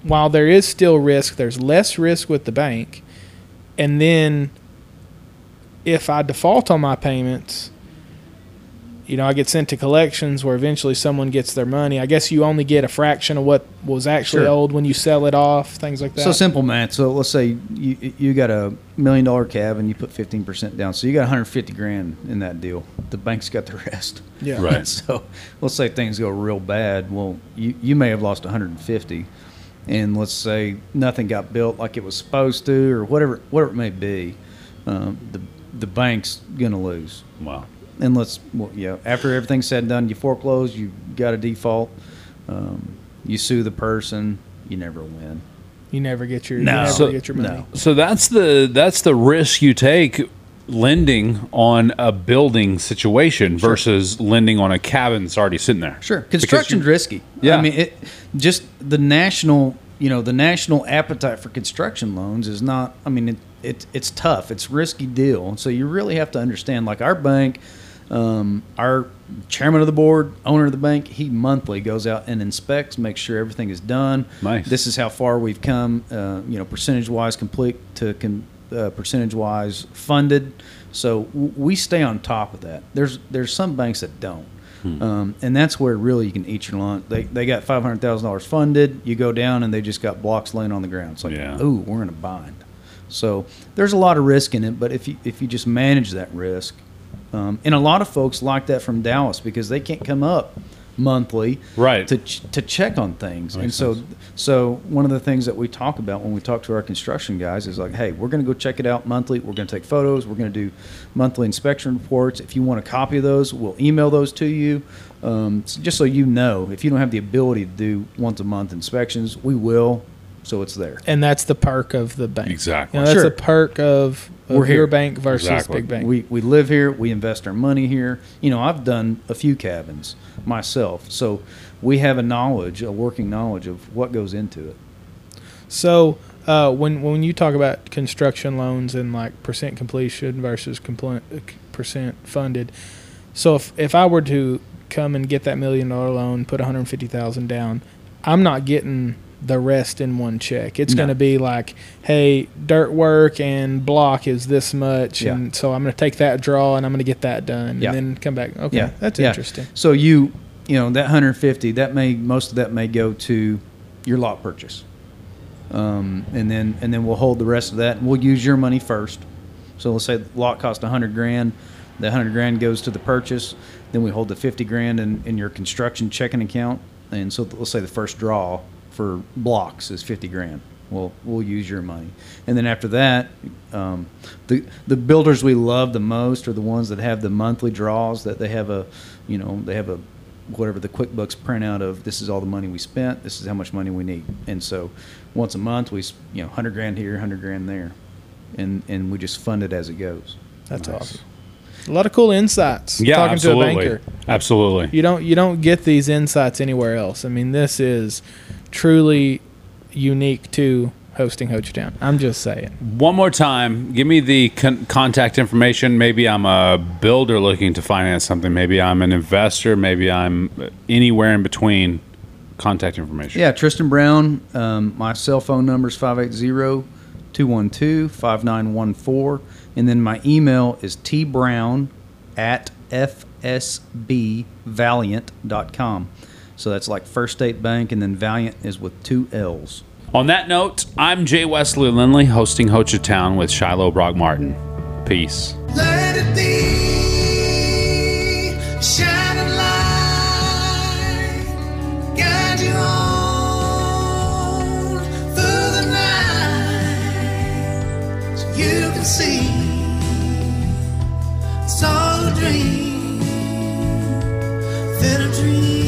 C: while there is still risk, there's less risk with the bank, and then if I default on my payments, you know, I get sent to collections where eventually someone gets their money. I guess you only get a fraction of what was actually
B: Sure.
C: owed when you sell it off, things like that.
B: So simple math. So let's say you you got a million dollar cab and you put fifteen percent down. So you got 150 grand in that deal. The bank's got the rest.
C: Yeah.
A: Right.
B: So let's say things go real bad. Well, you you may have lost 150, and let's say nothing got built like it was supposed to, or whatever whatever it may be. Um, the the bank's gonna lose.
A: wow.
B: And let's well, yeah. After everything's said and done, you foreclose. You got a default. Um, you sue the person. You never win.
C: You never get your
B: No.
C: you never
A: So-
C: get your money.
B: no.
A: So that's the that's the risk you take lending on a building situation versus lending on a cabin that's already sitting there.
B: Sure, construction's risky.
A: Yeah.
B: I mean, it just the national, you know, the national appetite for construction loans is not. I mean, it, it it's tough. It's a risky deal. So you really have to understand. Like our bank, Um, our chairman of the board, owner of the bank, he monthly goes out and inspects, makes sure everything is done.
A: Nice.
B: This is how far we've come, uh, you know, percentage wise complete to con- uh, percentage wise funded. So w- we stay on top of that. There's there's some banks that don't. Um, and that's where really you can eat your lunch. They, they got five hundred thousand dollars funded. You go down and they just got blocks laying on the ground. It's like,
A: Yeah.
B: ooh, we're in a bind. So there's a lot of risk in it, but if you if you just manage that risk, um, and a lot of folks like that from Dallas because they can't come up monthly
A: Right.
B: to ch- to check on things. and so
A: sense.
B: so one of the things that we talk about when we talk to our construction guys is like, hey, we're going to go check it out monthly. We're going to take photos. We're going to do monthly inspection reports. If you want a copy of those, we'll email those to you. Um, just so you know, if you don't have the ability to do once a month inspections, we will. So it's there.
C: and that's the perk of the bank.
A: Exactly.
C: You know, that's
B: Sure.
C: the perk of, of
B: We're here.
C: your bank versus
A: Exactly.
C: big bank.
B: We, we live here. We invest our money here. You know, I've done a few cabins myself, so we have a knowledge, a working knowledge of what goes into it.
C: So uh, when when you talk about construction loans and like percent completion versus compl- uh, percent funded, so if if I were to come and get that million dollar loan, put one hundred fifty thousand down, I'm not getting the rest in one check. It's
B: No.
C: going to be like, hey, dirt work and block is this much,
B: Yeah.
C: and so I'm going to take that draw and I'm going to get that done,
B: Yeah.
C: and then come back. Okay,
B: Yeah,
C: that's interesting.
B: So you, you know, that 150, that may most of that may go to your lot purchase, um, and then and then we'll hold the rest of that, and we'll use your money first. So let's say the lot cost 100 grand, the 100 grand goes to the purchase, then we hold the 50 grand in, in your construction checking account, and so let's say the first draw for blocks is 50 grand. Well, we'll use your money, and then after that, um, the the builders we love the most are the ones that have the monthly draws that they have a, you know, they have a whatever the QuickBooks printout of this is all the money we spent, this is how much money we need, and so once a month we you know 100 grand here, 100 grand there, and and we just fund it as it goes.
C: That's
A: Nice.
C: awesome. A lot of cool insights.
A: Yeah,
C: talking
A: absolutely.
C: to a banker.
A: Absolutely.
C: You don't you don't get these insights anywhere else. I mean, this is truly unique to hosting Hochatown. I'm just saying.
A: One more time, give me the con- contact information. Maybe I'm a builder looking to finance something. Maybe I'm an investor. Maybe I'm anywhere in between. Contact information.
B: Yeah, Tristan Brown. Um, my cell phone number is 580-212-5914. And then my email is tbrown at fsbvalliant.com. So that's like First State Bank, and then Valliant is with two L's.
A: On that note, I'm Jay Wesley Lindley, hosting Hochatown with Shiloh Brock Martin. Peace. see it's all a dream, then a dream.